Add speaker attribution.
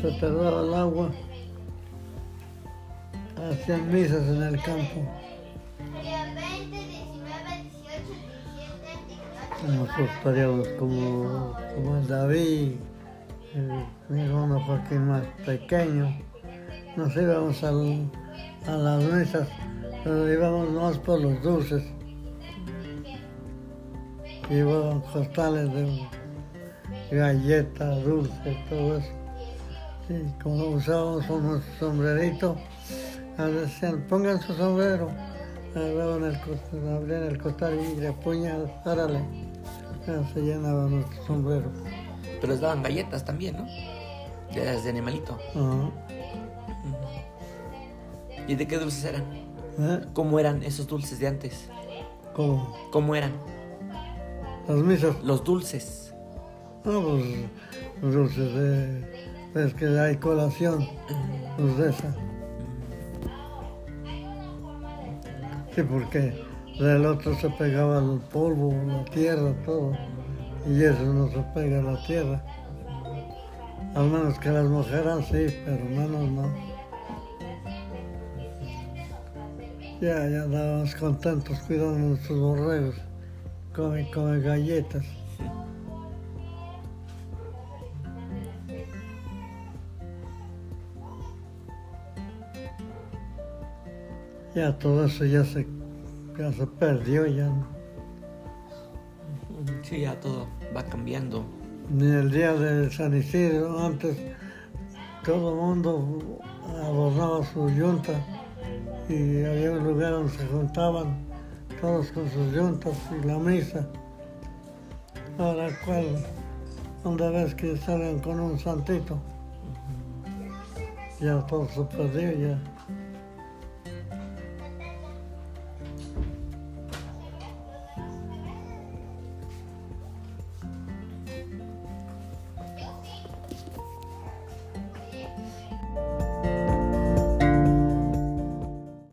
Speaker 1: se tardaba el agua, hacían misas en el campo.
Speaker 2: Día 20, 19, 18, 17, 19.
Speaker 1: Nosotros estaríamos como, como el David, el- mi hermano Joaquín más pequeño. Nos íbamos al- a las misas, pero íbamos más por los dulces. Llevaban costales de galletas, dulces, todo eso. Y como usábamos un sombrerito, nos decían, pongan su sombrero. Agarraban el costal, abrían el costal y le puñal, árale. Se llenaba nuestro sombrero.
Speaker 3: Pero les daban galletas también, ¿no? De las de animalito.
Speaker 1: Ajá.
Speaker 3: ¿Y de qué dulces eran?
Speaker 1: ¿Eh?
Speaker 3: ¿Cómo eran esos dulces de antes?
Speaker 1: ¿Cómo?
Speaker 3: ¿Cómo eran?
Speaker 1: Las misas.
Speaker 3: Los dulces.
Speaker 1: No, pues los dulces de. Es que hay colación, los de esa. Sí, porque del otro se pegaba el polvo, la tierra, todo. Y eso no se pega a la tierra. Al menos que las mojaran, sí, pero menos no. Ya, ya andábamos contentos cuidando nuestros borregos. Come, come galletas. Ya todo eso ya se, ya se perdió, ya.
Speaker 3: Sí, ya todo va cambiando.
Speaker 1: ni el día de San Isidro, antes todo el mundo adornaba su yunta y había un lugar donde se juntaban todos con sus yuntas y la misa. Ahora, ¿cuál? ¿Dónde ves que salen con un santito? Ya todo se perdió, ya.